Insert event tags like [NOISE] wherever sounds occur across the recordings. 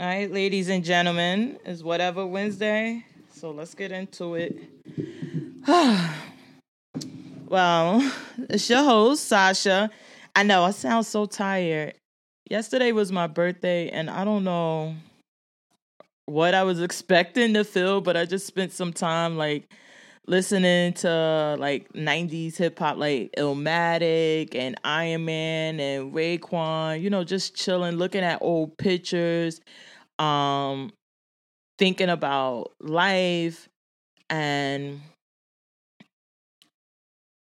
All right, ladies and gentlemen, is whatever Wednesday. So let's get into it. [SIGHS] well, it's your host, Sasha. I know I sound so tired. Yesterday was my birthday, and I don't know what I was expecting to feel, but I just spent some time like listening to like 90s hip hop like Illmatic and Iron Man and Raekwon, you know, just chilling, looking at old pictures, um, thinking about life and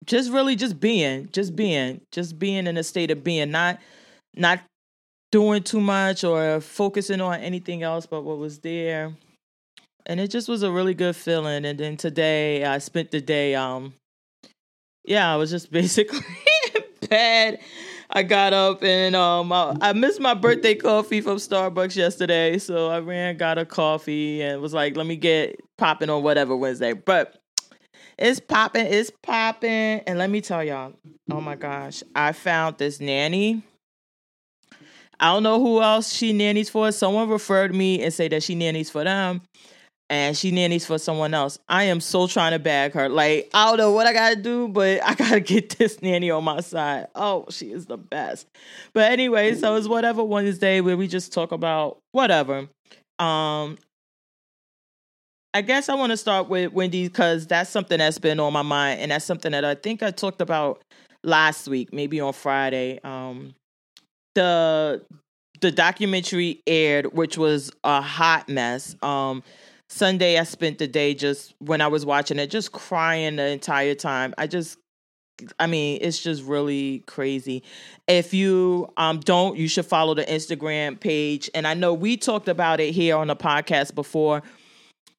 just really just being, just being, just being in a state of being, not not doing too much or focusing on anything else but what was there and it just was a really good feeling. And then today I spent the day, um, yeah, I was just [LAUGHS] basically in bed. I got up and um, I, I, missed my birthday coffee from Starbucks yesterday, so I ran, got a coffee, and was like, let me get popping on whatever Wednesday. But it's popping, it's popping, and let me tell y'all, oh my gosh, I found this nanny. I don't know who else she nannies for. Someone referred me and say that she nannies for them and she nannies for someone else. I am so trying to bag her. Like, I don't know what I gotta do, but [LAUGHS] I gotta get this nanny on my side. Oh, she is the best. But anyway, so it's whatever Wednesday where we just talk about whatever. Um I guess I want to start with Wendy because that's something that's been on my mind, and that's something that I think I talked about last week, maybe on Friday. Um the the documentary aired, which was a hot mess. Um Sunday, I spent the day just when I was watching it, just crying the entire time. I just, I mean, it's just really crazy. If you um, don't, you should follow the Instagram page. And I know we talked about it here on the podcast before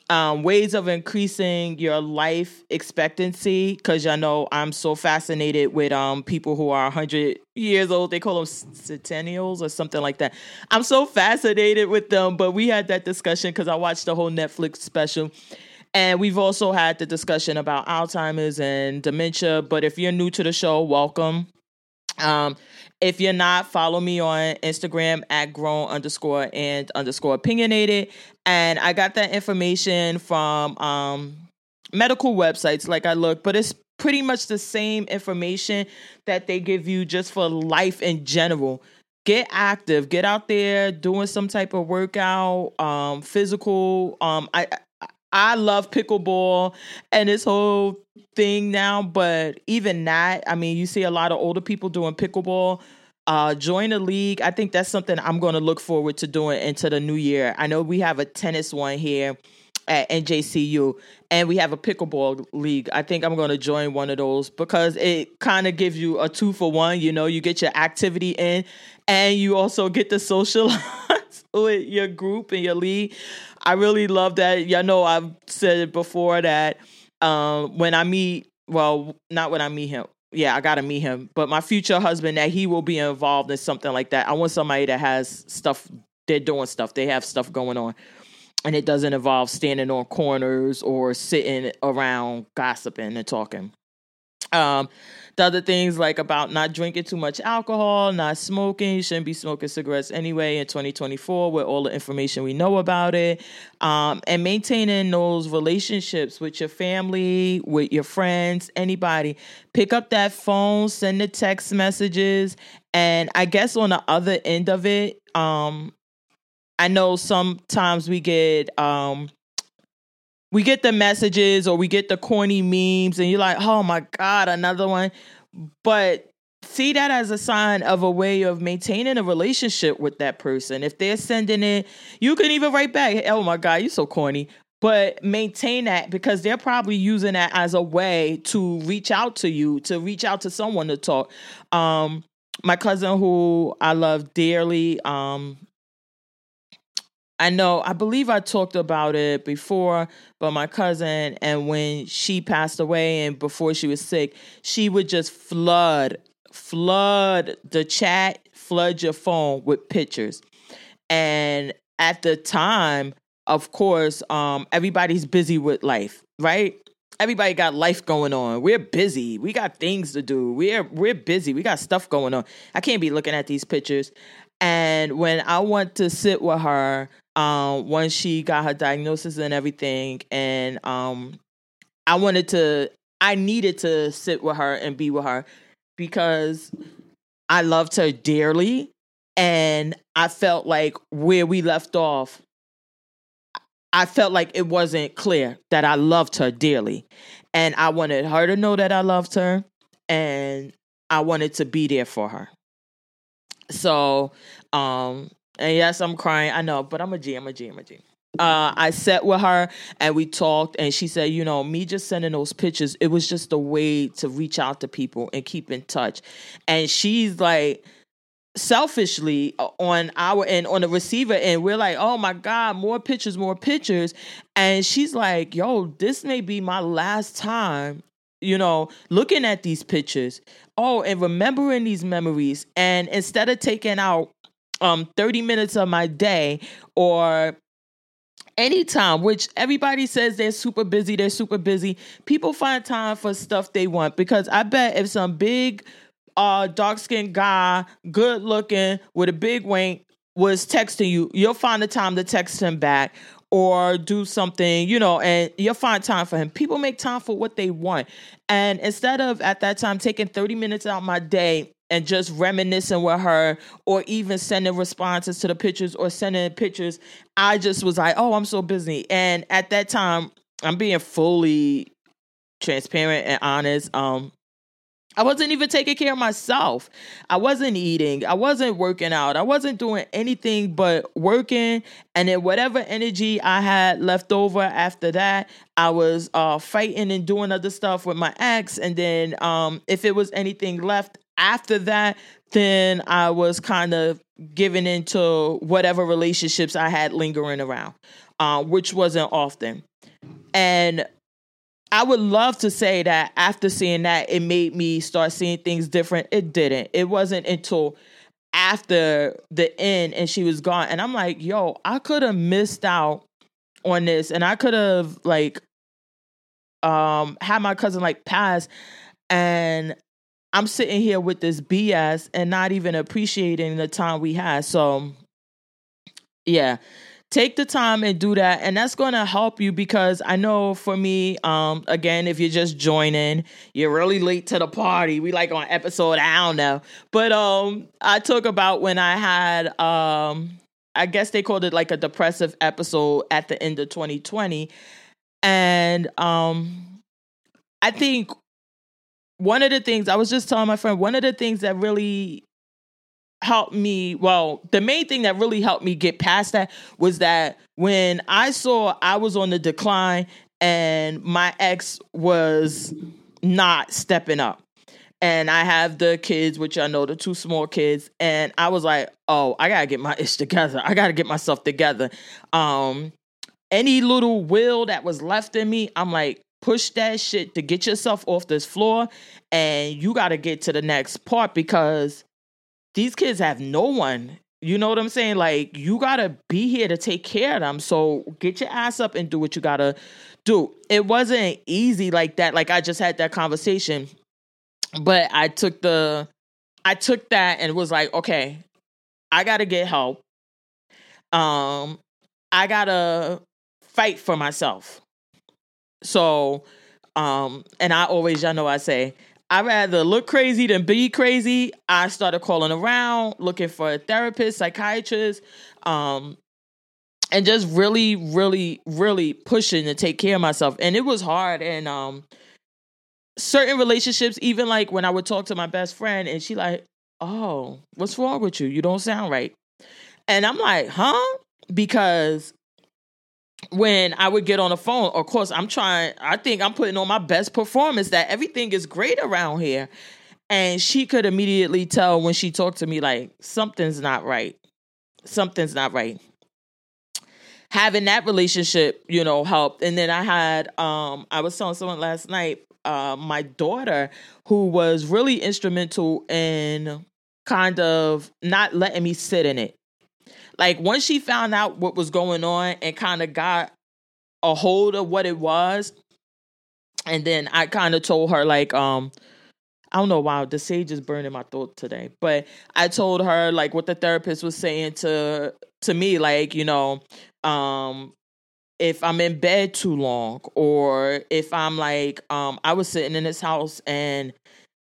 um, ways of increasing your life expectancy because I know I'm so fascinated with um, people who are 100 years old. They call them centennials or something like that. I'm so fascinated with them. But we had that discussion because I watched the whole Netflix special. And we've also had the discussion about Alzheimer's and dementia. But if you're new to the show, welcome. Um, if you're not, follow me on Instagram at grown underscore and underscore opinionated. And I got that information from um, medical websites, like I look, but it's pretty much the same information that they give you just for life in general. Get active, get out there doing some type of workout, um, physical. Um, I I love pickleball and this whole thing now, but even that, I mean, you see a lot of older people doing pickleball. Uh, join a league. I think that's something I'm going to look forward to doing into the new year. I know we have a tennis one here at NJCU, and we have a pickleball league. I think I'm going to join one of those because it kind of gives you a two for one. You know, you get your activity in, and you also get to [LAUGHS] socialize with your group and your league. I really love that. Y'all know I've said it before that um, when I meet, well, not when I meet him. Yeah, I gotta meet him. But my future husband, that he will be involved in something like that. I want somebody that has stuff. They're doing stuff. They have stuff going on, and it doesn't involve standing on corners or sitting around gossiping and talking. Um, the other things like about not drinking too much alcohol, not smoking, you shouldn't be smoking cigarettes anyway in 2024 with all the information we know about it. Um, and maintaining those relationships with your family, with your friends, anybody. Pick up that phone, send the text messages. And I guess on the other end of it, um, I know sometimes we get um we get the messages or we get the corny memes and you're like, oh my God, another one. But see that as a sign of a way of maintaining a relationship with that person. If they're sending it, you can even write back, oh my God, you're so corny. But maintain that because they're probably using that as a way to reach out to you, to reach out to someone to talk. Um, my cousin who I love dearly, um, I know, I believe I talked about it before, but my cousin, and when she passed away and before she was sick, she would just flood, flood the chat, flood your phone with pictures. And at the time, of course, um, everybody's busy with life, right? Everybody got life going on. We're busy. We got things to do. We're we're busy. We got stuff going on. I can't be looking at these pictures. And when I want to sit with her um, once she got her diagnosis and everything. And um, I wanted to, I needed to sit with her and be with her because I loved her dearly. And I felt like where we left off, I felt like it wasn't clear that I loved her dearly. And I wanted her to know that I loved her. And I wanted to be there for her. So, um, and yes, I'm crying. I know, but I'm a G. I'm a G. I'm a G. Uh, I sat with her and we talked, and she said, you know, me just sending those pictures, it was just a way to reach out to people and keep in touch. And she's like, selfishly uh, on our end on the receiver end we're like oh my god more pictures more pictures and she's like yo this may be my last time you know looking at these pictures oh and remembering these memories and instead of taking out um 30 minutes of my day or anytime which everybody says they're super busy they're super busy people find time for stuff they want because i bet if some big uh dark skinned guy good looking with a big wink was texting you you'll find the time to text him back or do something, you know, and you'll find time for him. People make time for what they want. And instead of at that time taking 30 minutes out my day and just reminiscing with her or even sending responses to the pictures or sending pictures, I just was like, oh, I'm so busy. And at that time, I'm being fully transparent and honest. Um, I wasn't even taking care of myself. I wasn't eating. I wasn't working out. I wasn't doing anything but working. And then whatever energy I had left over after that, I was uh, fighting and doing other stuff with my ex. And then um, if it was anything left after that, then I was kind of giving into whatever relationships I had lingering around, uh, which wasn't often. And I would love to say that after seeing that, it made me start seeing things different. It didn't. It wasn't until after the end and she was gone. And I'm like, yo, I could have missed out on this and I could have like um had my cousin like pass and I'm sitting here with this BS and not even appreciating the time we had. So yeah take the time and do that and that's going to help you because i know for me um again if you're just joining you're really late to the party we like on episode i don't know but um i talk about when i had um i guess they called it like a depressive episode at the end of 2020 and um i think one of the things i was just telling my friend one of the things that really helped me well the main thing that really helped me get past that was that when i saw i was on the decline and my ex was not stepping up. And i have the kids which i know the two small kids and i was like oh i gotta get my ish together. I gotta get myself together. Um any little will that was left in me i'm like push that shit to get yourself off this floor and you gotta get to the next part because these kids have no one. You know what I'm saying? Like you gotta be here to take care of them. So get your ass up and do what you gotta do. It wasn't easy like that. Like I just had that conversation, but I took the, I took that and was like, okay, I gotta get help. Um, I gotta fight for myself. So, um, and I always, y'all know, I say I'd rather look crazy than be crazy. I started calling around, looking for a therapist, psychiatrist, um, and just really, really, really pushing to take care of myself. And it was hard. And um, certain relationships, even like when I would talk to my best friend, and she like, "Oh, what's wrong with you? You don't sound right." And I'm like, "Huh?" Because when I would get on the phone, of course, I'm trying, I think I'm putting on my best performance that everything is great around here. And she could immediately tell when she talked to me, like, something's not right. Something's not right. Having that relationship, you know, helped. And then I had, um, I was telling someone last night, uh, my daughter, who was really instrumental in kind of not letting me sit in it like once she found out what was going on and kind of got a hold of what it was, and then I kind of told her like, um, I don't know why the sage is burning my throat today, but I told her like what the therapist was saying to to me, like you know, Um, if I'm in bed too long, or if I'm like, um, I was sitting in this house and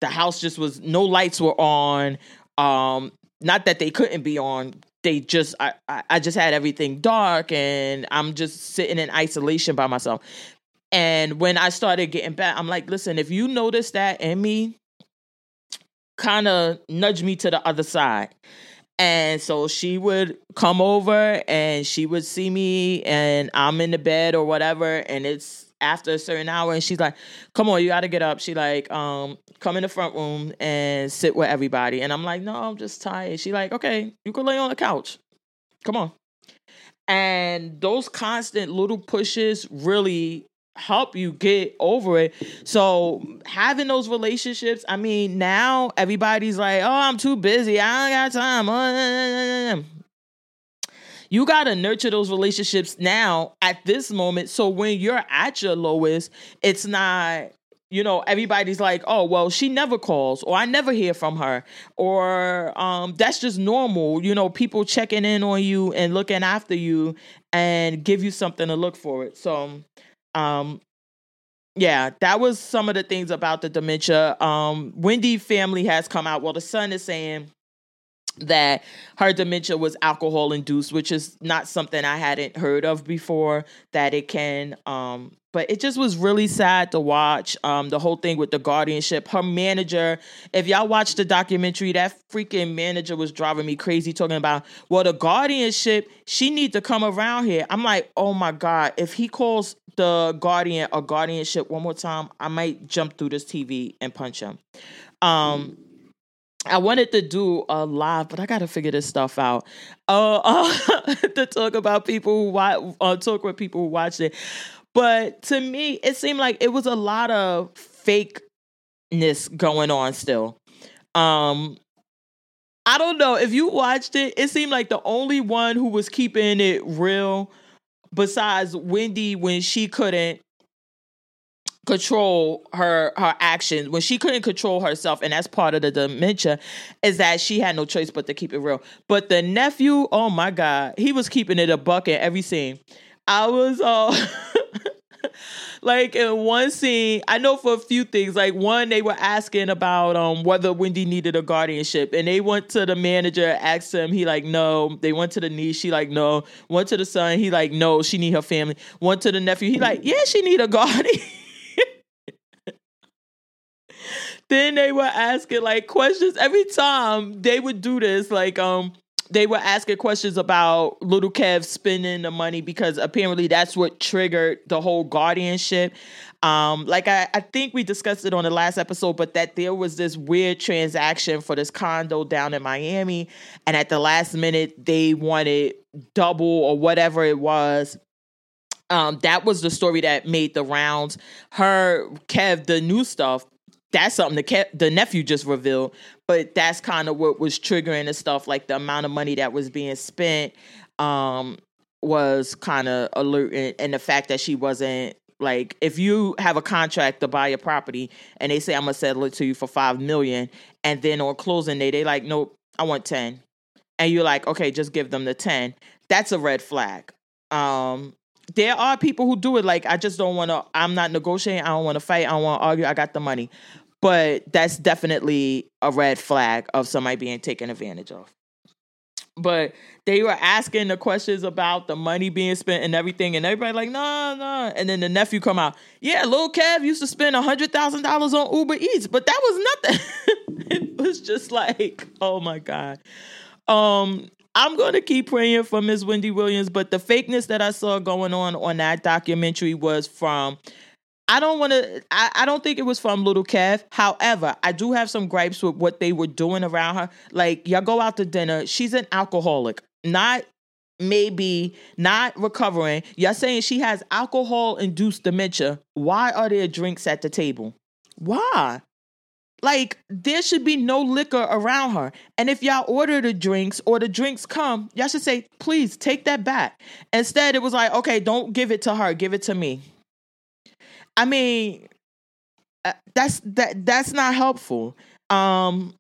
the house just was no lights were on. Um, not that they couldn't be on. They just I, I just had everything dark and I'm just sitting in isolation by myself. And when I started getting back, I'm like, listen, if you notice that in me, kind of nudge me to the other side. And so she would come over and she would see me and I'm in the bed or whatever and it's after a certain hour and she's like, Come on, you gotta get up. She like, um, come in the front room and sit with everybody. And I'm like, No, I'm just tired. She like, Okay, you can lay on the couch. Come on. And those constant little pushes really help you get over it. So having those relationships, I mean, now everybody's like, "Oh, I'm too busy. I don't got time." Uh, uh, uh, You got to nurture those relationships now at this moment so when you're at your lowest, it's not you know everybody's like oh well she never calls or i never hear from her or um that's just normal you know people checking in on you and looking after you and give you something to look for it so um, yeah, that was some of the things about the dementia. Um, Wendy family has come out. Well, the son is saying that her dementia was alcohol induced, which is not something I hadn't heard of before. That it can um, but it just was really sad to watch um, the whole thing with the guardianship. Her manager, if y'all watched the documentary, that freaking manager was driving me crazy talking about, well, the guardianship, she need to come around here. I'm like, oh my God, if he calls the guardian or guardianship one more time, I might jump through this TV and punch him. Um, I wanted to do a live, but I got to figure this stuff out. Uh, [LAUGHS] uh, to talk about people who watch, uh, talk with people who watched it. But to me, it seemed like it was a lot of fakeness going on still. Um I don't know if you watched it, it seemed like the only one who was keeping it real besides Wendy when she couldn't control her her actions when she couldn't control herself and that's part of the dementia is that she had no choice but to keep it real but the nephew oh my god he was keeping it a buck in every scene i was uh [LAUGHS] like in one scene, I know for a few things. Like one, they were asking about um whether Wendy needed a guardianship, and they went to the manager, asked him, he like no. They went to the niece, she like no. Went to the son, he like no. She need her family. Went to the nephew, he like yeah, she need a guardian. [LAUGHS] then they were asking like questions every time they would do this like um they were asking questions about little Kev spending the money because apparently that's what triggered the whole guardianship. Um, like I, I think we discussed it on the last episode, but that there was this weird transaction for this condo down in Miami, and at the last minute they wanted double or whatever it was. Um, that was the story that made the rounds. Her Kev, the new stuff, that's something the ke- the nephew just revealed but that's kind of what was triggering the stuff like the amount of money that was being spent um was kind of alerting and the fact that she wasn't like if you have a contract to buy a property and they say i'm gonna settle it to you for five million and then on closing day they like nope i want 10 and you're like okay just give them the 10 that's a red flag. Um there are people who do it like i just don't want to i'm not negotiating i don't want to fight i don't want to argue i got the money but that's definitely a red flag of somebody being taken advantage of. But they were asking the questions about the money being spent and everything, and everybody like, no, no. And then the nephew come out, yeah, little Kev used to spend hundred thousand dollars on Uber Eats, but that was nothing. [LAUGHS] it was just like, oh my god. Um, I'm going to keep praying for Miss Wendy Williams, but the fakeness that I saw going on on that documentary was from I don't want to. I, I, don't think it was from Little Kev. However, I do have some gripes with what they were doing around her. Like y'all go out to dinner. She's an alcoholic, not maybe not recovering. Y'all saying she has alcohol induced dementia. Why are there drinks at the table? Why? Like there should be no liquor around her. And if y'all order the drinks or the drinks come, y'all should say, please take that back. Instead, it was like, okay, don't give it to her, give it to me. I mean, uh, that's that that's not helpful. Um,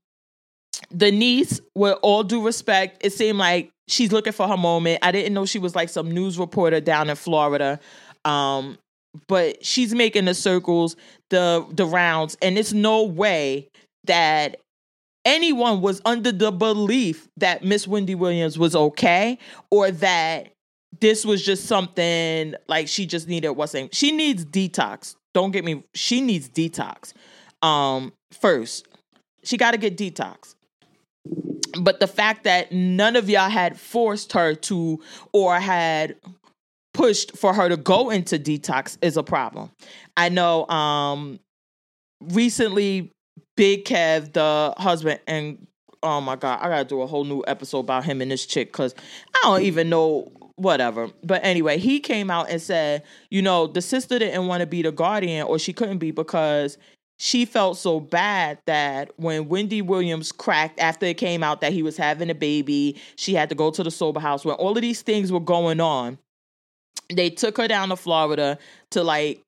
the niece, with all due respect, it seemed like she's looking for her moment. I didn't know she was like some news reporter down in Florida. Um, but she's making the circles, the the rounds, and it's no way that anyone was under the belief that Miss Wendy Williams was okay or that this was just something like she just needed wasn't she needs detox. Don't get me she needs detox. Um first. She got to get detox. But the fact that none of y'all had forced her to or had pushed for her to go into detox is a problem. I know um recently Big Kev, the husband, and oh my god, I gotta do a whole new episode about him and this chick because I don't even know whatever. But anyway, he came out and said, you know, the sister didn't want to be the guardian or she couldn't be because she felt so bad that when Wendy Williams cracked after it came out that he was having a baby, she had to go to the sober house. When all of these things were going on, they took her down to Florida to like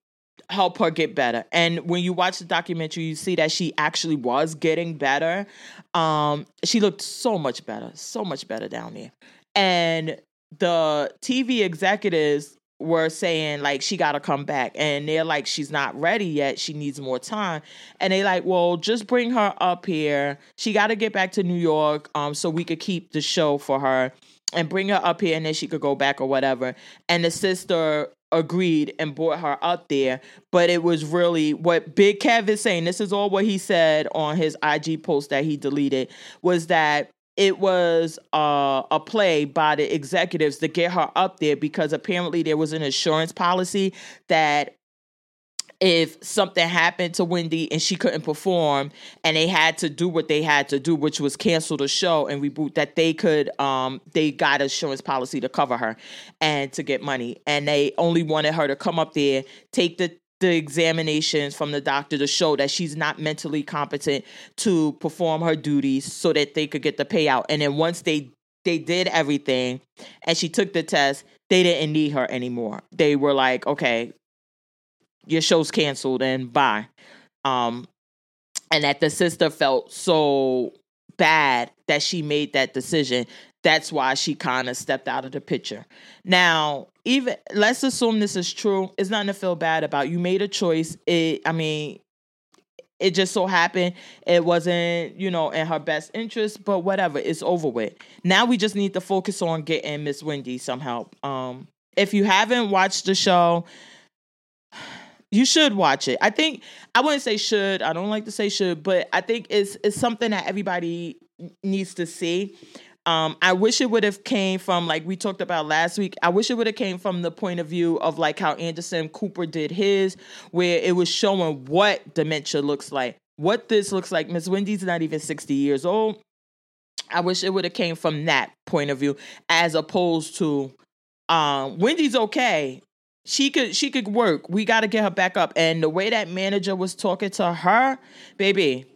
help her get better. And when you watch the documentary, you see that she actually was getting better. Um, she looked so much better, so much better down there. And the TV executives were saying like she got to come back and they're like she's not ready yet she needs more time and they like well just bring her up here she got to get back to new york um so we could keep the show for her and bring her up here and then she could go back or whatever and the sister agreed and brought her up there but it was really what big kev is saying this is all what he said on his ig post that he deleted was that it was uh, a play by the executives to get her up there because apparently there was an insurance policy that if something happened to Wendy and she couldn't perform and they had to do what they had to do, which was cancel the show and reboot, that they could um they got insurance policy to cover her and to get money. And they only wanted her to come up there, take the the examinations from the doctor to show that she's not mentally competent to perform her duties so that they could get the payout. And then once they they did everything and she took the test, they didn't need her anymore. They were like, okay, your show's canceled and bye. Um and that the sister felt so bad that she made that decision. That's why she kind of stepped out of the picture. Now, even let's assume this is true. It's nothing to feel bad about. You made a choice. It I mean, it just so happened it wasn't, you know, in her best interest, but whatever, it's over with. Now we just need to focus on getting Miss Wendy some help. Um if you haven't watched the show, you should watch it. I think I wouldn't say should. I don't like to say should, but I think it's it's something that everybody needs to see. Um, I wish it would have came from like we talked about last week. I wish it would have came from the point of view of like how Anderson Cooper did his, where it was showing what dementia looks like, what this looks like. Miss Wendy's not even sixty years old. I wish it would have came from that point of view, as opposed to um, Wendy's okay. She could she could work. We got to get her back up. And the way that manager was talking to her, baby,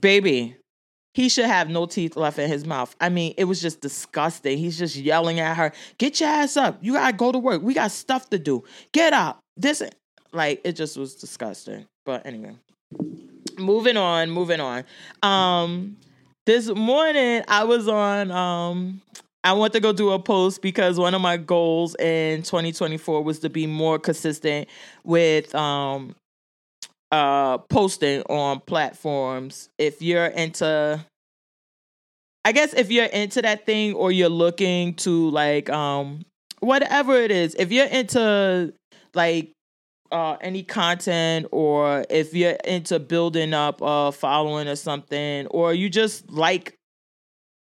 baby, he should have no teeth left in his mouth. I mean, it was just disgusting. He's just yelling at her, "Get your ass up! You gotta go to work. We got stuff to do. Get up!" This, like, it just was disgusting. But anyway, moving on, moving on. Um, this morning I was on. Um, I want to go do a post because one of my goals in 2024 was to be more consistent with um uh posting on platforms if you're into I guess if you're into that thing or you're looking to like um whatever it is, if you're into like uh any content or if you're into building up a following or something or you just like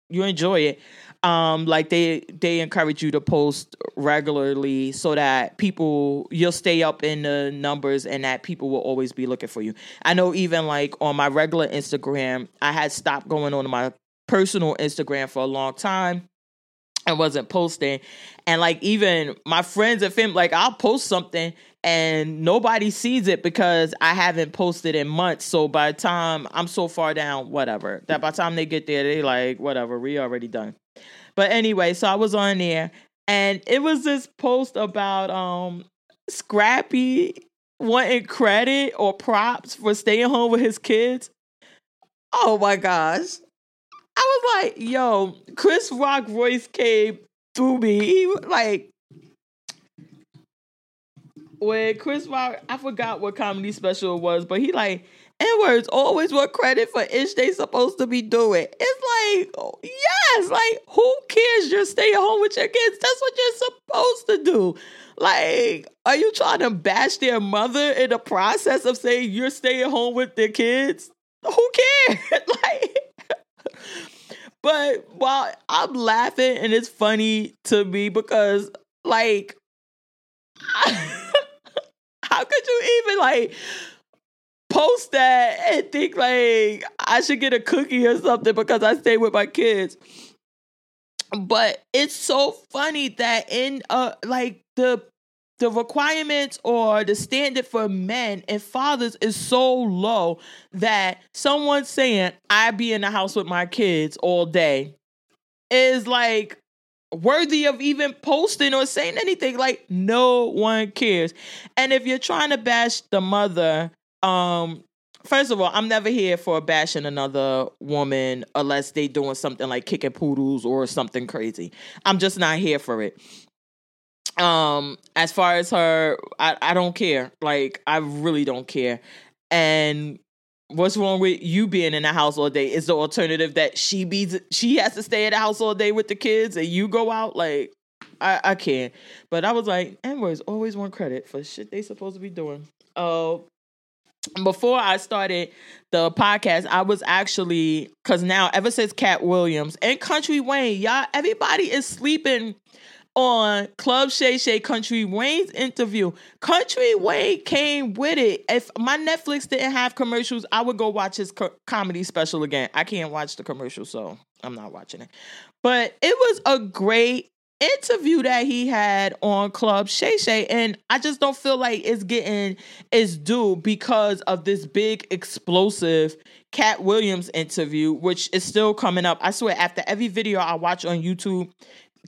you enjoy it um like they they encourage you to post regularly so that people you'll stay up in the numbers and that people will always be looking for you. I know even like on my regular instagram i had stopped going on my personal instagram for a long time and wasn't posting and like even my friends and fam like i'll post something and nobody sees it because I haven't posted in months. So by the time I'm so far down, whatever, that by the time they get there, they like, whatever, we already done. But anyway, so I was on there and it was this post about um Scrappy wanting credit or props for staying home with his kids. Oh my gosh. I was like, yo, Chris Rock voice came through me. He like when Chris Rock, I forgot what comedy special it was, but he like N-words always want credit for ish they supposed to be doing. It's like, yes, like who cares? You're staying home with your kids. That's what you're supposed to do. Like, are you trying to bash their mother in the process of saying you're staying home with their kids? Who cares? [LAUGHS] like, [LAUGHS] but while I'm laughing and it's funny to me because, like, [LAUGHS] how could you even like? post that and think like I should get a cookie or something because I stay with my kids. But it's so funny that in uh like the the requirements or the standard for men and fathers is so low that someone saying I be in the house with my kids all day is like worthy of even posting or saying anything like no one cares and if you're trying to bash the mother um, first of all, I'm never here for bashing another woman unless they doing something like kicking poodles or something crazy. I'm just not here for it. Um, as far as her, I, I don't care. Like, I really don't care. And what's wrong with you being in the house all day? Is the alternative that she be she has to stay at the house all day with the kids and you go out? Like, I, I can't. But I was like, N-words always want credit for shit they supposed to be doing. Uh before I started the podcast, I was actually because now ever since Katt Williams and Country Wayne, y'all, everybody is sleeping on Club Shay Shay Country Wayne's interview. Country Wayne came with it. If my Netflix didn't have commercials, I would go watch his co- comedy special again. I can't watch the commercial, so I'm not watching it. But it was a great interview that he had on Club Shay Shay, and I just don't feel like it's getting its due because of this big explosive Katt Williams interview, which is still coming up. I swear, after every video I watch on YouTube,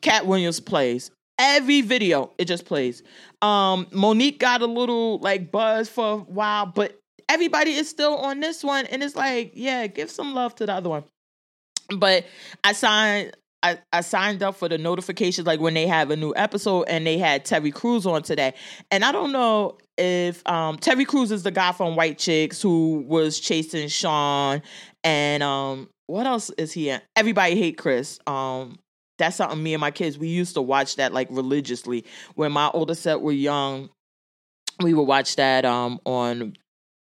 Katt Williams plays. Every video, it just plays. Um, Mo'Nique got a little like buzz for a while, but everybody is still on this one, and it's like, yeah, give some love to the other one. But I signed I, I signed up for the notifications like when they have a new episode and they had Terry Crews on today. And I don't know if um, Terry Crews is the guy from White Chicks who was chasing Sean and um what else is he in? Everybody hate Chris. Um that's something me and my kids we used to watch that like religiously. When my older set were young, we would watch that um on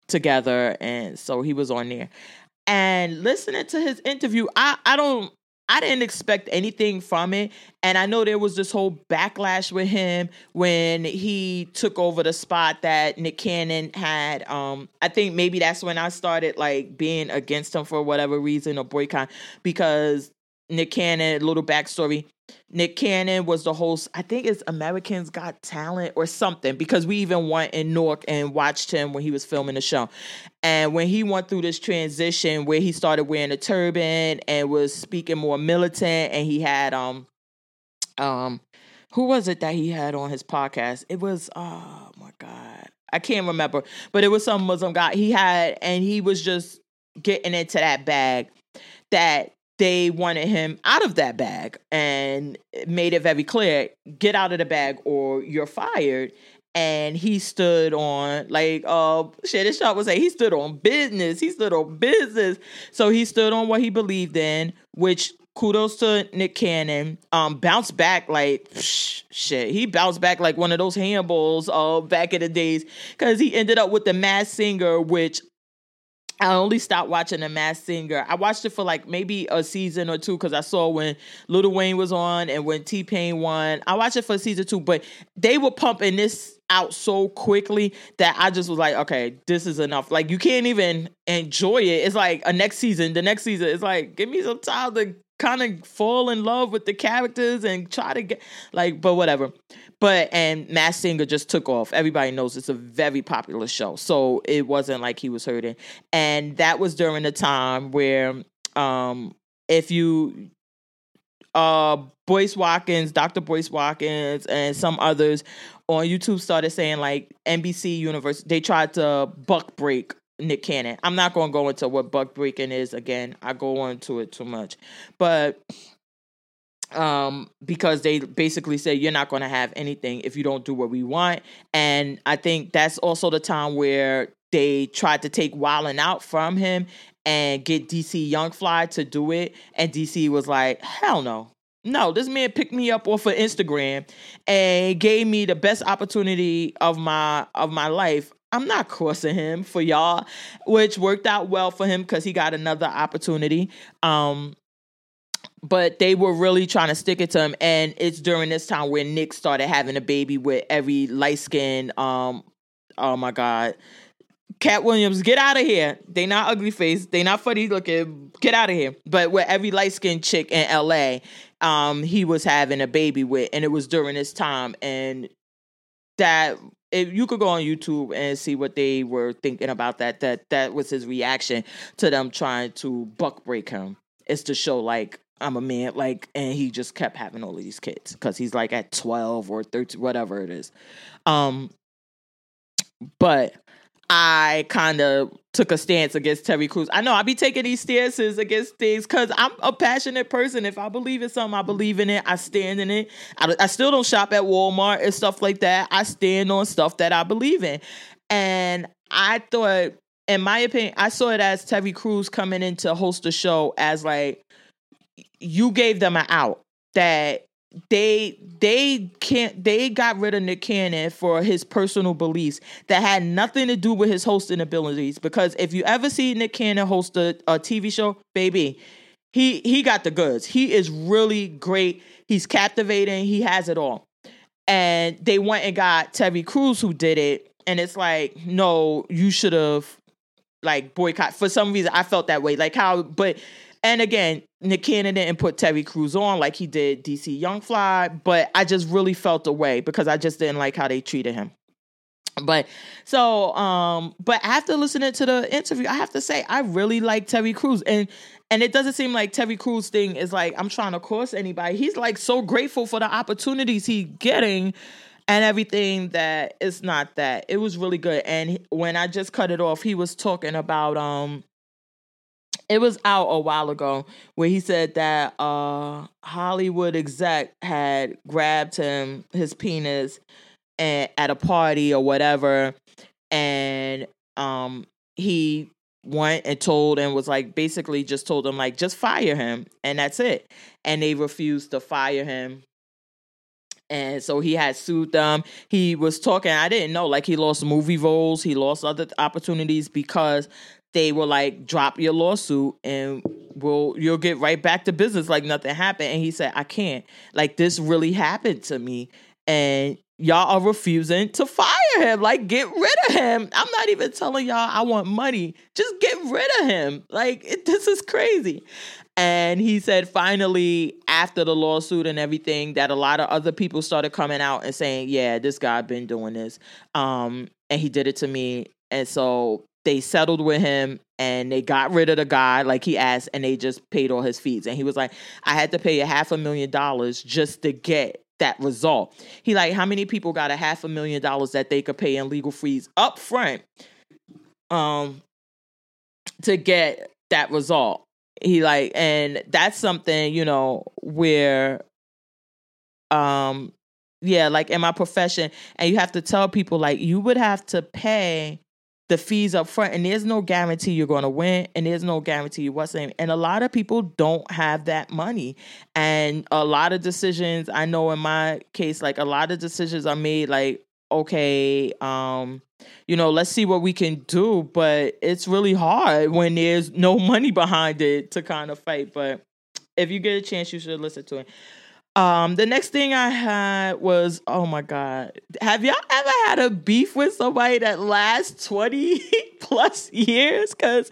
together and so he was on there. And listening to his interview, I I don't I didn't expect anything from it. And I know there was this whole backlash with him when he took over the spot that Nick Cannon had. Um, I think maybe that's when I started like being against him for whatever reason or boycott because Nick Cannon, little backstory. Nick Cannon was the host, I think it's Americans Got Talent or something, because we even went in Newark and watched him when he was filming the show. And when he went through this transition where he started wearing a turban and was speaking more militant, and he had um um who was it that he had on his podcast? It was oh my god. I can't remember, but it was some Muslim guy he had, and he was just getting into that bag that they wanted him out of that bag and made it very clear get out of the bag or you're fired and he stood on like uh Shannon Sharpe would say he stood on business. He stood on business. So he stood on what he believed in, which kudos to Nick Cannon. Um bounced back like psh, shit. He bounced back like one of those handballs uh back in the days because he ended up with the Masked Singer, which I only stopped watching The Masked Singer. I watched it for like maybe a season or two because I saw when Lil Wayne was on and when T Pain won. I watched it for season two, but they were pumping this out so quickly that I just was like, okay, this is enough. Like you can't even enjoy it. It's like a next season. The next season, it's like give me some time to kind of fall in love with the characters and try to get like, but whatever. But and Masked Singer just took off. Everybody knows it's a very popular show, so it wasn't like he was hurting. And that was during the time where, um, if you, uh, Boyce Watkins, Dr. Boyce Watkins, and some others on YouTube started saying like NBC Universe, they tried to buck break Nick Cannon. I'm not going to go into what buck breaking is again. I go into it too much, but um because they basically say you're not going to have anything if you don't do what we want and i think that's also the time where they tried to take Wildin' Out from him and get DC Young Fly to do it and DC was like hell no no, this man picked me up off of Instagram and gave me the best opportunity of my of my life. I'm not crossing him for y'all, which worked out well for him because he got another opportunity. Um, but they were really trying to stick it to him, and it's during this time where Nick started having a baby with every light skin. Um, oh my god, Katt Williams, get out of here. They not ugly face. They not funny looking. Get out of here. But with every light skinned chick in LA, um, he was having a baby with, and it was during this time. And that if you could go on YouTube and see what they were thinking about that, that that was his reaction to them trying to buck break him. It's to show like I'm a man, like, and he just kept having all of these kids because he's like at 12 or 13, whatever it is. Um, but I kind of took a stance against Terry Crews. I know I be taking these stances against things because I'm a passionate person. If I believe in something, I believe in it. I stand in it. I, I still don't shop at Walmart and stuff like that. I stand on stuff that I believe in. And I thought, in my opinion, I saw it as Terry Crews coming in to host the show as like, you gave them an out that they they can't they got rid of Nick Cannon for his personal beliefs that had nothing to do with his hosting abilities. Because if you ever see Nick Cannon host a, a TV show, baby, he he got the goods. He is really great. He's captivating. He has it all. And they went and got Terry Crews who did it. And it's like, no, you should have like boycott. For some reason, I felt that way. Like how, but and again, Nick Cannon didn't put Terry Crews on like he did DC Young Fly, but I just really felt away because I just didn't like how they treated him. But so, um, but after listening to the interview, I have to say I really like Terry Crews, and and it doesn't seem like Terry Crews thing is like I'm trying to course anybody. He's like so grateful for the opportunities he's getting and everything that it's not that. It was really good. And when I just cut it off, he was talking about um it was out a while ago where he said that uh Hollywood exec had grabbed him his penis at, at a party or whatever and um he went and told and was like basically just told him like just fire him and that's it and they refused to fire him and so he had sued them. He was talking, I didn't know, like he lost movie roles, he lost other opportunities because they were like, drop your lawsuit and we'll you'll get right back to business like nothing happened. And he said, I can't. Like this really happened to me. And y'all are refusing to fire him. Like, get rid of him. I'm not even telling y'all I want money. Just get rid of him. Like, it, this is crazy. And he said, finally, after the lawsuit and everything, that a lot of other people started coming out and saying, yeah, this guy been doing this. Um, and he did it to me. And so they settled with him and they got rid of the guy like he asked and they just paid all his fees. And he was like i had to pay a half a million dollars just to get that result. He like how many people got a half a million dollars that they could pay in legal fees up front um to get that result? He like and that's something you know where um yeah like in my profession and you have to tell people like you would have to pay the fees up front and there's no guarantee you're going to win and there's no guarantee you what's in. And a lot of people don't have that money. And a lot of decisions i know in my case like a lot of decisions are made like okay um you know let's see what we can do. But it's really hard when there's no money behind it to kind of fight. But if you get a chance you should listen to it um, the next thing I had was, oh my God. Have y'all ever had a beef with somebody that lasts 20 [LAUGHS] plus years? Because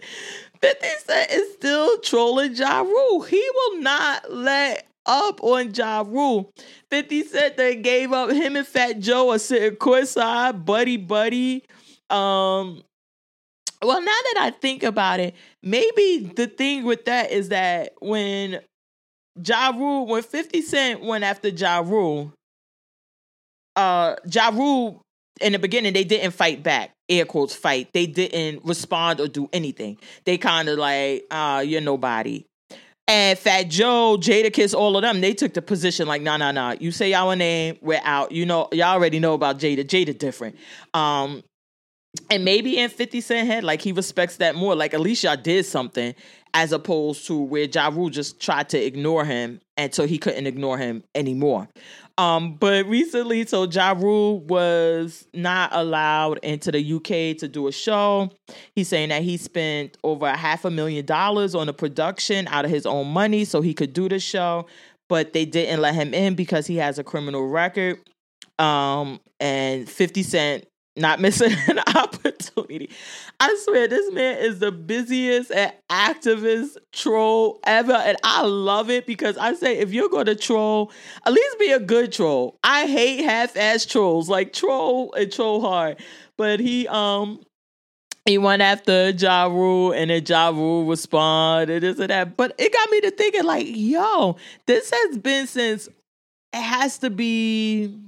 50 Cent is still trolling Ja Rule. He will not let up on Ja Rule. 50 Cent that gave up him and Fat Joe are sitting courtside, buddy buddy. Um, well, now that I think about it, maybe the thing with that is that when Ja Rule, when 50 Cent went after Ja Rule, uh, Ja Rule, in the beginning, they didn't fight back. air quotes fight. They didn't respond or do anything. They kind of like, uh, you're nobody. And Fat Joe, Jadakiss, all of them, they took the position like, nah, nah, nah. You say our name, we're out. You know, y'all already know about Jada. Jada different. Um, and maybe in 50 Cent head, like he respects that more. Like at least y'all did something as opposed to where Ja Rule just tried to ignore him until he couldn't ignore him anymore. Um, but recently, so Ja Rule was not allowed into the UK to do a show. He's saying that he spent over a half a million dollars on the production out of his own money so he could do the show, but they didn't let him in because he has a criminal record. Um, and 50 Cent not missing [LAUGHS] an opportunity. I swear, this man is the busiest and activist troll ever. And I love it because I say, if you're going to troll, at least be a good troll. I hate half ass trolls, like troll and troll hard. But he, um, he went after Ja Rule and then Ja Rule responded this and that. But it got me to thinking, like, yo, this has been since it has to be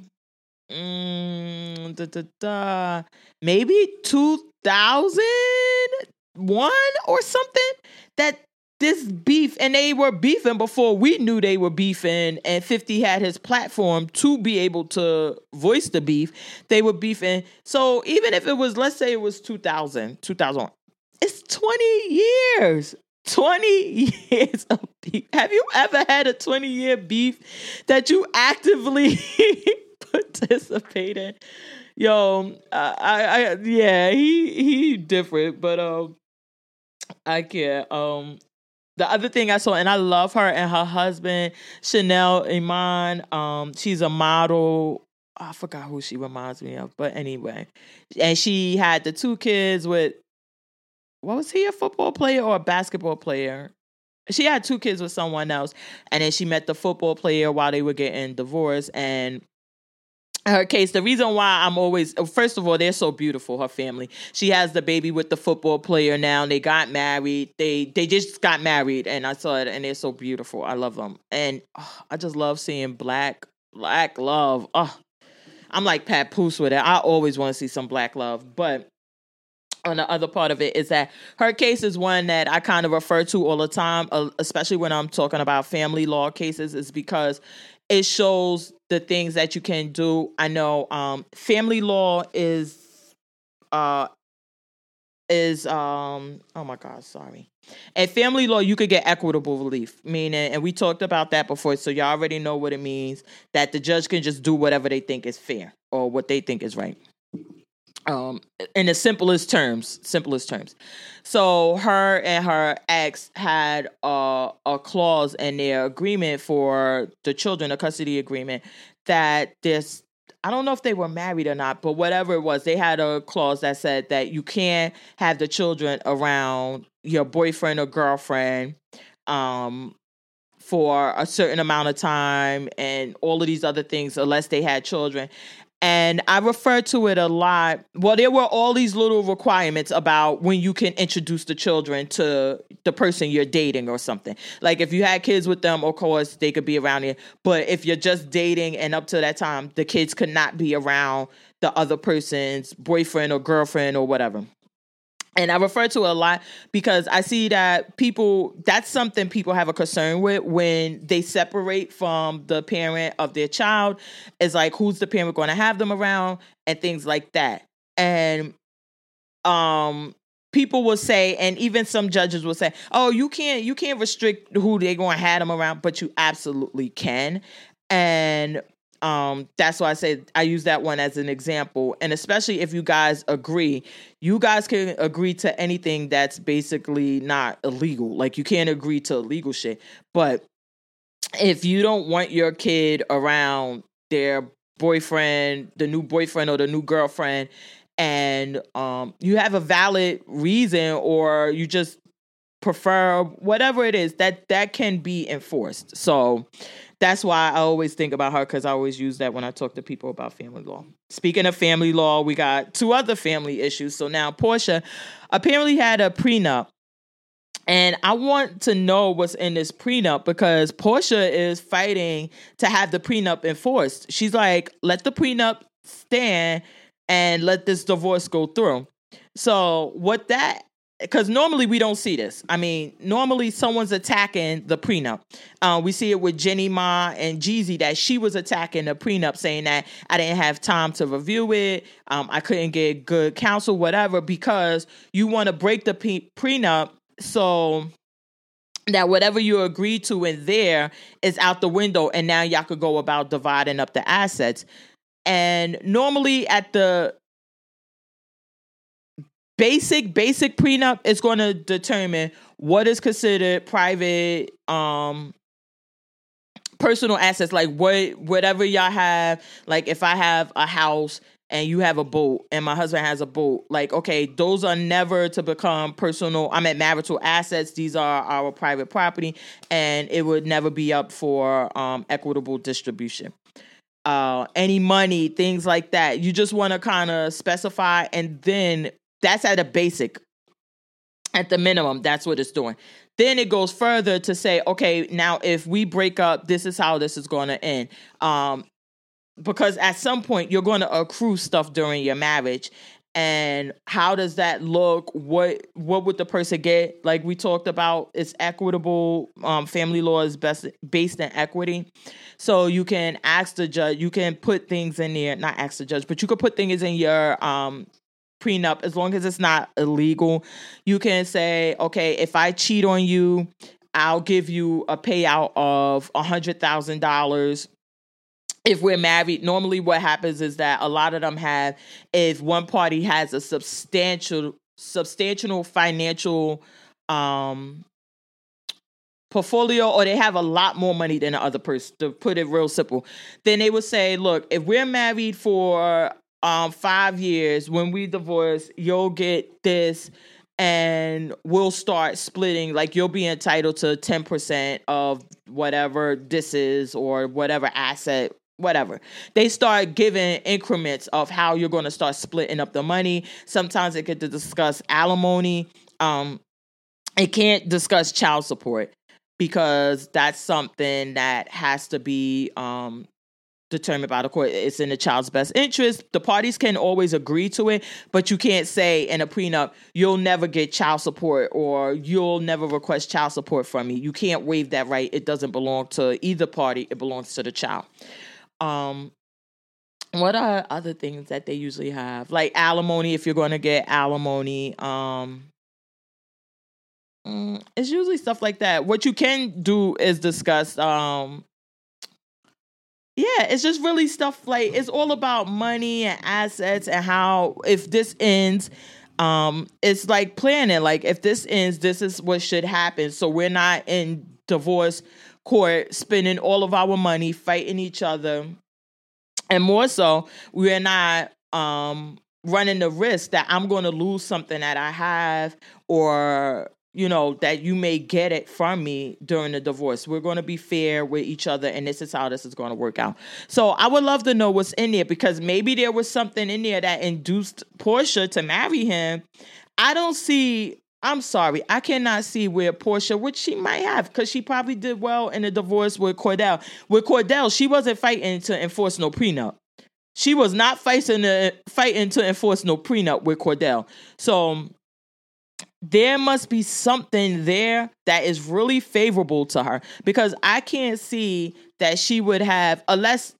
mm, da, da, da, maybe 2001 or something that this beef and they were beefing before we knew they were beefing and 50 had his platform to be able to voice the beef. They were beefing. So even if it was let's say it was 2000 2000 it's 20 years 20 [LAUGHS] years of beef. Have you ever had a 20 year beef that you actively [LAUGHS] participating. Yo, I, I, yeah, he he different, but um, I can't. Um, the other thing I saw, and I love her and her husband, Chanel Iman. Um, she's a model. I forgot who she reminds me of, but anyway, and she had the two kids with. What was he a football player or a basketball player? She had two kids with someone else, and then she met the football player while they were getting divorced, and her case the reason why i'm always first of all they're so beautiful her family. She has the baby with the football player now they got married. They they just got married and i saw it and they're so beautiful. I love them and oh, i just love seeing black black love. Oh i'm like pat papoose with it. I always want to see some black love but on the other part of it is that her case is one that I kind of refer to all the time, uh, especially when I'm talking about family law cases, is because it shows the things that you can do. I know um, family law is uh is um oh my god sorry. At family law you could get equitable relief meaning and we talked about that before so y'all already know what it means that the judge can just do whatever they think is fair or what they think is right. Um in the simplest terms simplest terms so her and her ex had a, a clause in their agreement for the children a custody agreement that this I don't know if they were married or not, but whatever it was, they had a clause that said that you can't have the children around your boyfriend or girlfriend um, for a certain amount of time and all of these other things unless they had children. And I refer to it a lot. Well, there were all these little requirements about when you can introduce the children to the person you're dating or something. Like if you had kids with them, of course, they could be around you. But if you're just dating and up to that time, the kids could not be around the other person's boyfriend or girlfriend or whatever and I refer to it a lot because I see that people that's something people have a concern with when they separate from the parent of their child is like who's the parent going to have them around and things like that. And um people will say and even some judges will say, "Oh, you can't you can't restrict who they're going to have them around, but you absolutely can." And um that's why i say i use that one as an example. And especially if you guys agree you guys can agree to anything that's basically not illegal. Like you can't agree to illegal shit. But if you don't want your kid around their boyfriend the new boyfriend or the new girlfriend and um you have a valid reason or you just prefer whatever it is that that can be enforced. So that's why I always think about her because I always use that when I talk to people about family law. Speaking of family law, we got two other family issues. So now Portia apparently had a prenup. And I want to know what's in this prenup because Portia is fighting to have the prenup enforced. She's like, let the prenup stand and let this divorce go through. So what that because normally we don't see this. I mean, normally someone's attacking the prenup. Uh, we see it with Jeannie Mai and Jeezy that she was attacking the prenup, saying that I didn't have time to review it, um, I couldn't get good counsel, whatever, because you want to break the pre- prenup so that whatever you agreed to in there is out the window, and now y'all could go about dividing up the assets. And normally at the basic basic prenup is going to determine what is considered private um personal assets like what whatever y'all have. Like if i have a house and you have a boat and my husband has a boat like okay those are never to become personal i mean marital assets. These are our private property and it would never be up for um equitable distribution. Uh any money things like that you just want to kind of specify and then that's at a basic. At the minimum, that's what it's doing. Then it goes further to say, okay, now if we break up, this is how this is going to end. Um, because at some point you're going to accrue stuff during your marriage and how does that look what what would the person get like we talked about it's equitable um, family law is best based in equity so you can ask the judge you can put things in there not ask the judge but you could put things in your um, prenup as long as it's not illegal. You can say, okay, if I cheat on you, I'll give you a payout of a hundred thousand dollars. If we're married, normally what happens is that a lot of them have if one party has a substantial substantial financial um portfolio or they have a lot more money than the other person to put it real simple then they would say look if we're married for um five years when we divorce you'll get this and we'll start splitting like you'll be entitled to 10% of whatever this is or whatever asset whatever. They start giving increments of how you're going to start splitting up the money. Sometimes it could discuss alimony. Um it can't discuss child support because that's something that has to be um determined by the court. It's in the child's best interest. The parties can always agree to it, but you can't say in a prenup, you'll never get child support or you'll never request child support from me. You can't waive that right. It doesn't belong to either party, it belongs to the child. Um, what are other things that they usually have? Like alimony, if you're going to get alimony. Um, mm, it's usually stuff like that. What you can do is discuss um yeah, it's just really stuff like it's all about money and assets and how if this ends, um, it's like planning. Like if this ends, this is what should happen. So we're not in divorce court spending all of our money fighting each other. And more so, we're not um running the risk that I'm going to lose something that I have or you know, that you may get it from me during the divorce. We're going to be fair with each other, and this is how this is going to work out. So I would love to know what's in there because maybe there was something in there that induced Portia to marry him. I don't see. I'm sorry, I cannot see where Portia, which she might have, because she probably did well in the divorce with Kordell. With Kordell, she wasn't fighting to enforce no prenup. She was not fighting to, fighting to enforce no prenup with Kordell. So there must be something there that is really favorable to her because I can't see that she would have, unless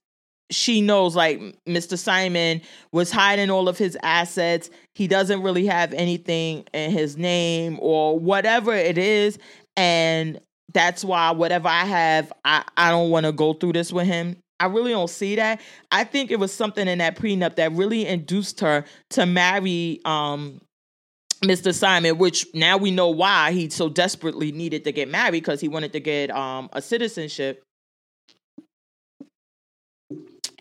she knows like Mr. Simon was hiding all of his assets. He doesn't really have anything in his name or whatever it is. And that's why whatever I have, I, I don't want to go through this with him. I really don't see that. I think it was something in that prenup that really induced her to marry um Mr. Simon, which now we know why he so desperately needed to get married because he wanted to get um, a citizenship.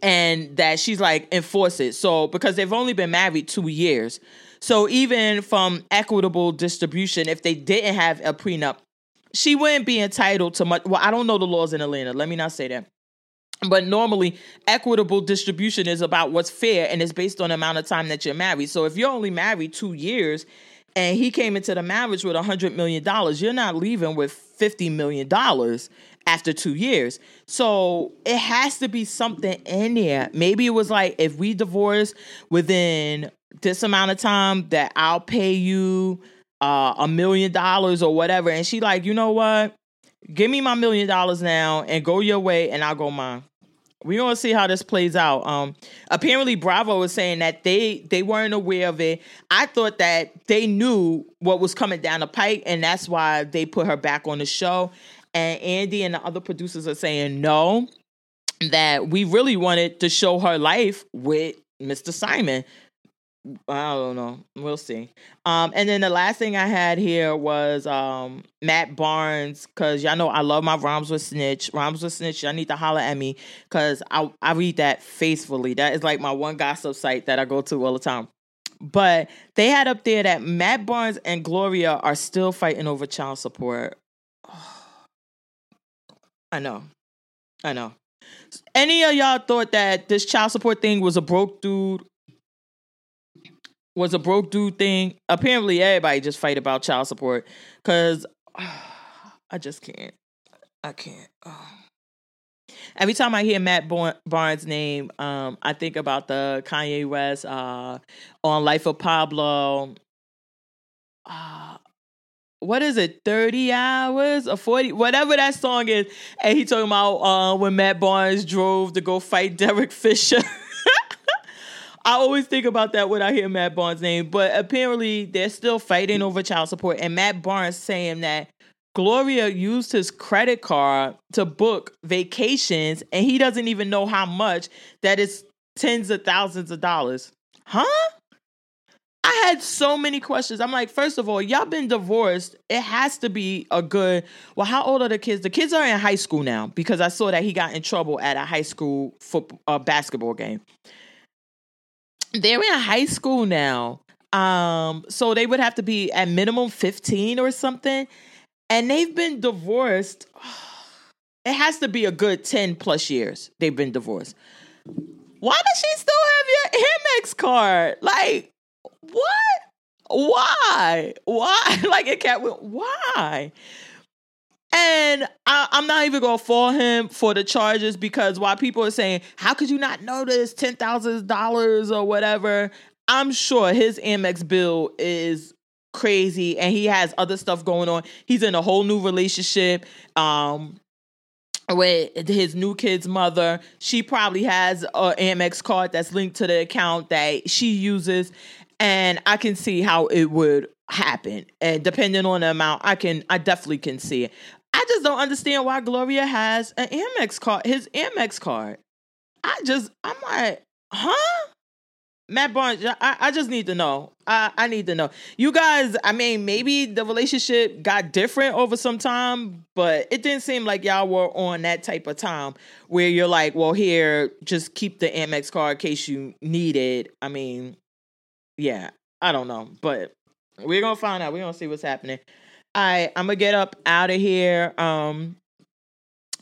And that she's like, enforce it. So, because they've only been married two years. So, even from equitable distribution, if they didn't have a prenup, she wouldn't be entitled to much. Well, I don't know the laws in Atlanta. Let me not say that. But normally, equitable distribution is about what's fair and it's based on the amount of time that you're married. So if you're only married two years and he came into the marriage with a hundred million dollars, you're not leaving with fifty million dollars after two years. So it has to be something in there. Maybe it was like if we divorce within this amount of time that I'll pay you uh, a million dollars or whatever. And she like, you know what? Give me my million dollars now and go your way and I'll go mine. We're gonna see how this plays out. Um apparently Bravo was saying that they they weren't aware of it. I thought that they knew what was coming down the pike, and that's why they put her back on the show. And Andy and the other producers are saying no, that we really wanted to show her life with Mr. Simon. I don't know. We'll see. Um, and then the last thing I had here was um Matt Barnes, cause y'all know I love my rhymes with snitch. Rhymes with snitch. Y'all need to holler at me, cause I I read that faithfully. That is like my one gossip site that I go to all the time. But they had up there that Matt Barnes and Gloria are still fighting over child support. [SIGHS] I know, I know. Any of y'all thought that this child support thing was a broke dude was a broke dude thing. Apparently, everybody just fight about child support because [SIGHS] I just can't. I can't. [SIGHS] Every time I hear Matt Barnes' name, um, I think about the Kanye West uh, on Life of Pablo. Uh, what is it, 30 hours or 40, whatever that song is. And he talking about uh, when Matt Barnes drove to go fight Derek Fisher. [LAUGHS] I always think about that when I hear Matt Barnes' name, but apparently they're still fighting over child support. And Matt Barnes saying that Gloria used his credit card to book vacations, and he doesn't even know how much. That is tens of thousands of dollars. Huh? I had so many questions. I'm like, first of all, y'all been divorced. It has to be a good. Well, how old are the kids? The kids are in high school now because I saw that he got in trouble at a high school football uh, basketball game they're in high school now. Um, so they would have to be at minimum 15 or something. And they've been divorced. [SIGHS] It has to be a good 10 plus years they've been divorced. Why does she still have your Amex card? Like, what? Why? Why? [LAUGHS] Like it can't. Why? And I, am not even gonna fall him for the charges because while people are saying, "How could you not notice ten thousand dollars or whatever?" I'm sure his Amex bill is crazy, and he has other stuff going on. He's in a whole new relationship. Um, with his new kid's mother, she probably has an Amex card that's linked to the account that she uses, and I can see how it would happen and depending on the amount i can i definitely can see it I just don't understand why Gloria has an Amex card, his Amex card. I just, I'm like, huh? Matt Barnes, I, I just need to know. I, I need to know. You guys, I mean, maybe the relationship got different over some time, but it didn't seem like y'all were on that type of time where you're like, well, here, just keep the Amex card in case you need it. I mean, yeah, I don't know, but we're gonna find out. We're gonna see what's happening. Right, I'm gonna get up out of here. Um,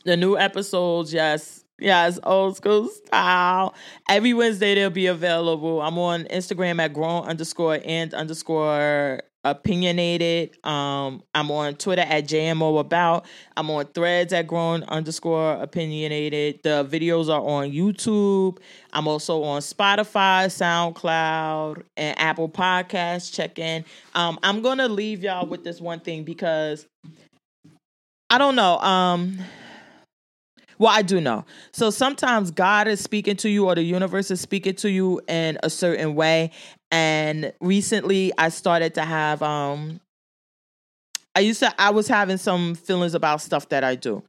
the new episodes, yes, yes, old school style. Every Wednesday they'll be available. I'm on Instagram at grown underscore and underscore opinionated. Um, I'm on Twitter at JMO about. I'm on threads at grown underscore opinionated. The videos are on YouTube. I'm also on Spotify, SoundCloud, and Apple Podcasts. Check in. Um, I'm gonna leave y'all with this one thing because I don't know. Um well, I do know. So sometimes God is speaking to you or the universe is speaking to you in a certain way. And recently I started to have um I used to I was having some feelings about stuff that I do.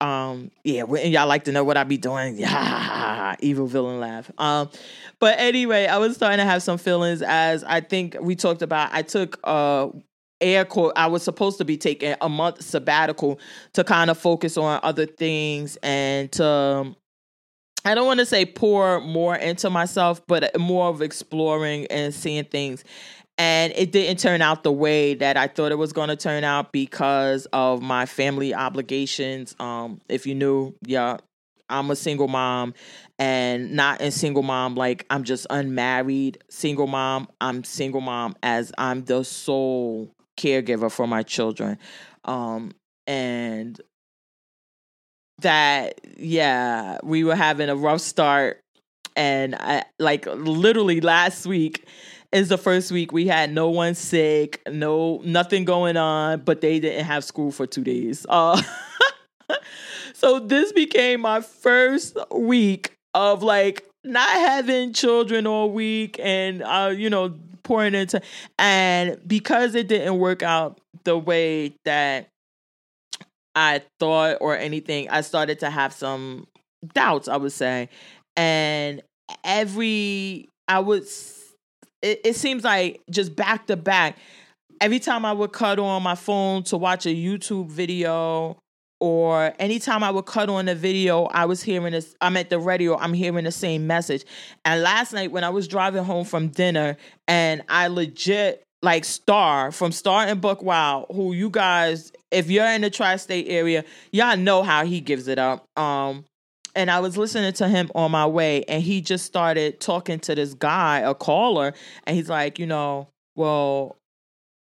Um yeah, y'all like to know what I be doing. [LAUGHS] Yeah, evil villain laugh. Um but anyway, I was starting to have some feelings as I think we talked about I took uh air quote i was supposed to be taking a month sabbatical to kind of focus on other things and to um, i don't want to say pour more into myself but more of exploring and seeing things. And it didn't turn out the way that i thought it was going to turn out because of my family obligations. Um if you knew yeah i'm a single mom and not a single mom like i'm just unmarried single mom. I'm single mom as i'm the sole caregiver for my children. Um, and that yeah, we were having a rough start and I like literally last week is the first week we had no one sick, no nothing going on, but they didn't have school for 2 days. [LAUGHS] Uh so this became my first week of like not having children all week and uh you know pouring into and because it didn't work out the way that I thought or anything, I started to have some doubts, I would say. And every I was it, it seems like just back to back, every time I would cut on my phone to watch a YouTube video or anytime I would cut on a video, I was hearing this. I'm at the radio, I'm hearing the same message. And last night when I was driving home from dinner, and I legit like Star from Star and Buc Wild, who you guys, if you're in the tri-state area, y'all know how he gives it up. Um, and I was listening to him on my way, and he just started talking to this guy, a caller, and he's like, you know, well,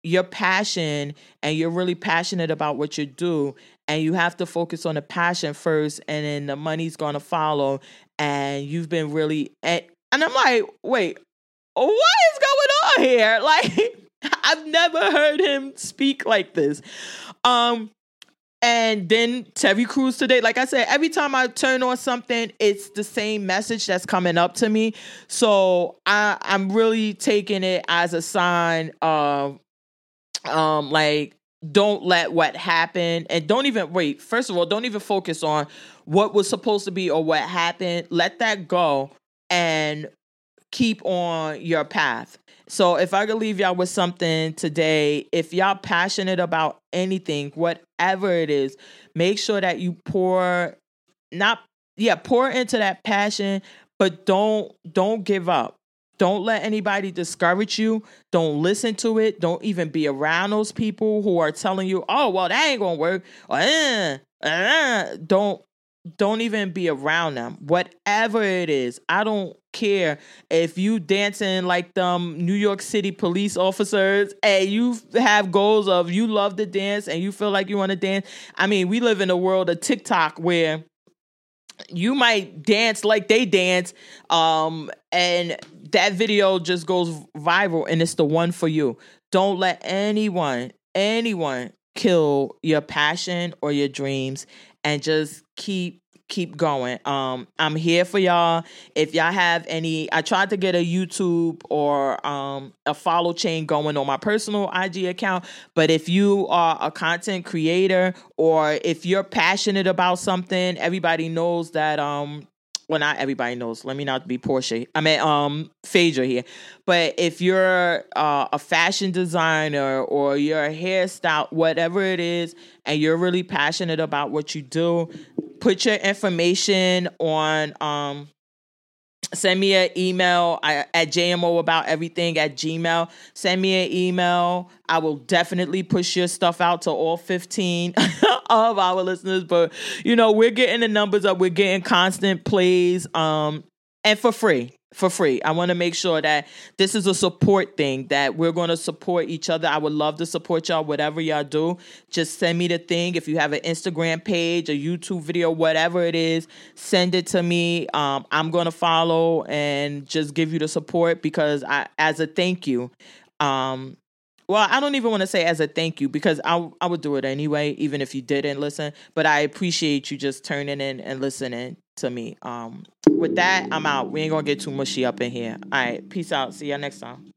your passion and you're really passionate about what you do and you have to focus on the passion first and then the money's to follow and you've been really and, and i'm like wait what is going on here [LAUGHS] like [LAUGHS] i've never heard him speak like this. Um and then Terry Crews today, like I said, every time I turn on something, it's the same message that's coming up to me. So I, I'm really taking it as a sign of um like don't let what happened and don't even wait first of all don't even focus on what was supposed to be or what happened. Let that go and keep on your path so if i could leave y'all with something today if y'all passionate about anything whatever it is make sure that you pour not yeah pour into that passion but don't don't give up don't let anybody discourage you. Don't listen to it. Don't even be around those people who are telling you, "Oh, well, that ain't gonna work." Or, uh, uh, don't don't even be around them. Whatever it is, I don't care if you dancing like them New York City police officers and you have goals of you love to dance and you feel like you want to dance. I mean, we live in a world of TikTok where you might dance like they dance um and that video just goes viral and it's the one for you don't let anyone anyone kill your passion or your dreams and just keep keep going. Um, I'm here for y'all. If y'all have any, I tried to get a YouTube or um, a follow chain going on my personal IG account. But if you are a content creator or if you're passionate about something, everybody knows that um, well not everybody knows let me not be Portia I mean um Phaedra here but if you're uh, a fashion designer or you're a hairstyle whatever it is and you're really passionate about what you do put your information on um send me an email at jmo about everything at gmail. Send me an email. I will definitely push your stuff out to all 15 [LAUGHS] of our listeners but you know we're getting the numbers up. We're getting constant plays um and for free for free. I want to make sure that this is a support thing that we're going to support each other. I would love to support y'all whatever y'all do. Just send me the thing if you have an Instagram page, a YouTube video, whatever it is, send it to me. Um, I'm going to follow and just give you the support because I as a thank you. Um, well, I don't even want to say as a thank you because I I would do it anyway, even if you didn't listen. But I appreciate you just turning in and listening to me. Um, with that, I'm out. We ain't gonna get too mushy up in here. All right, peace out. See y'all next time.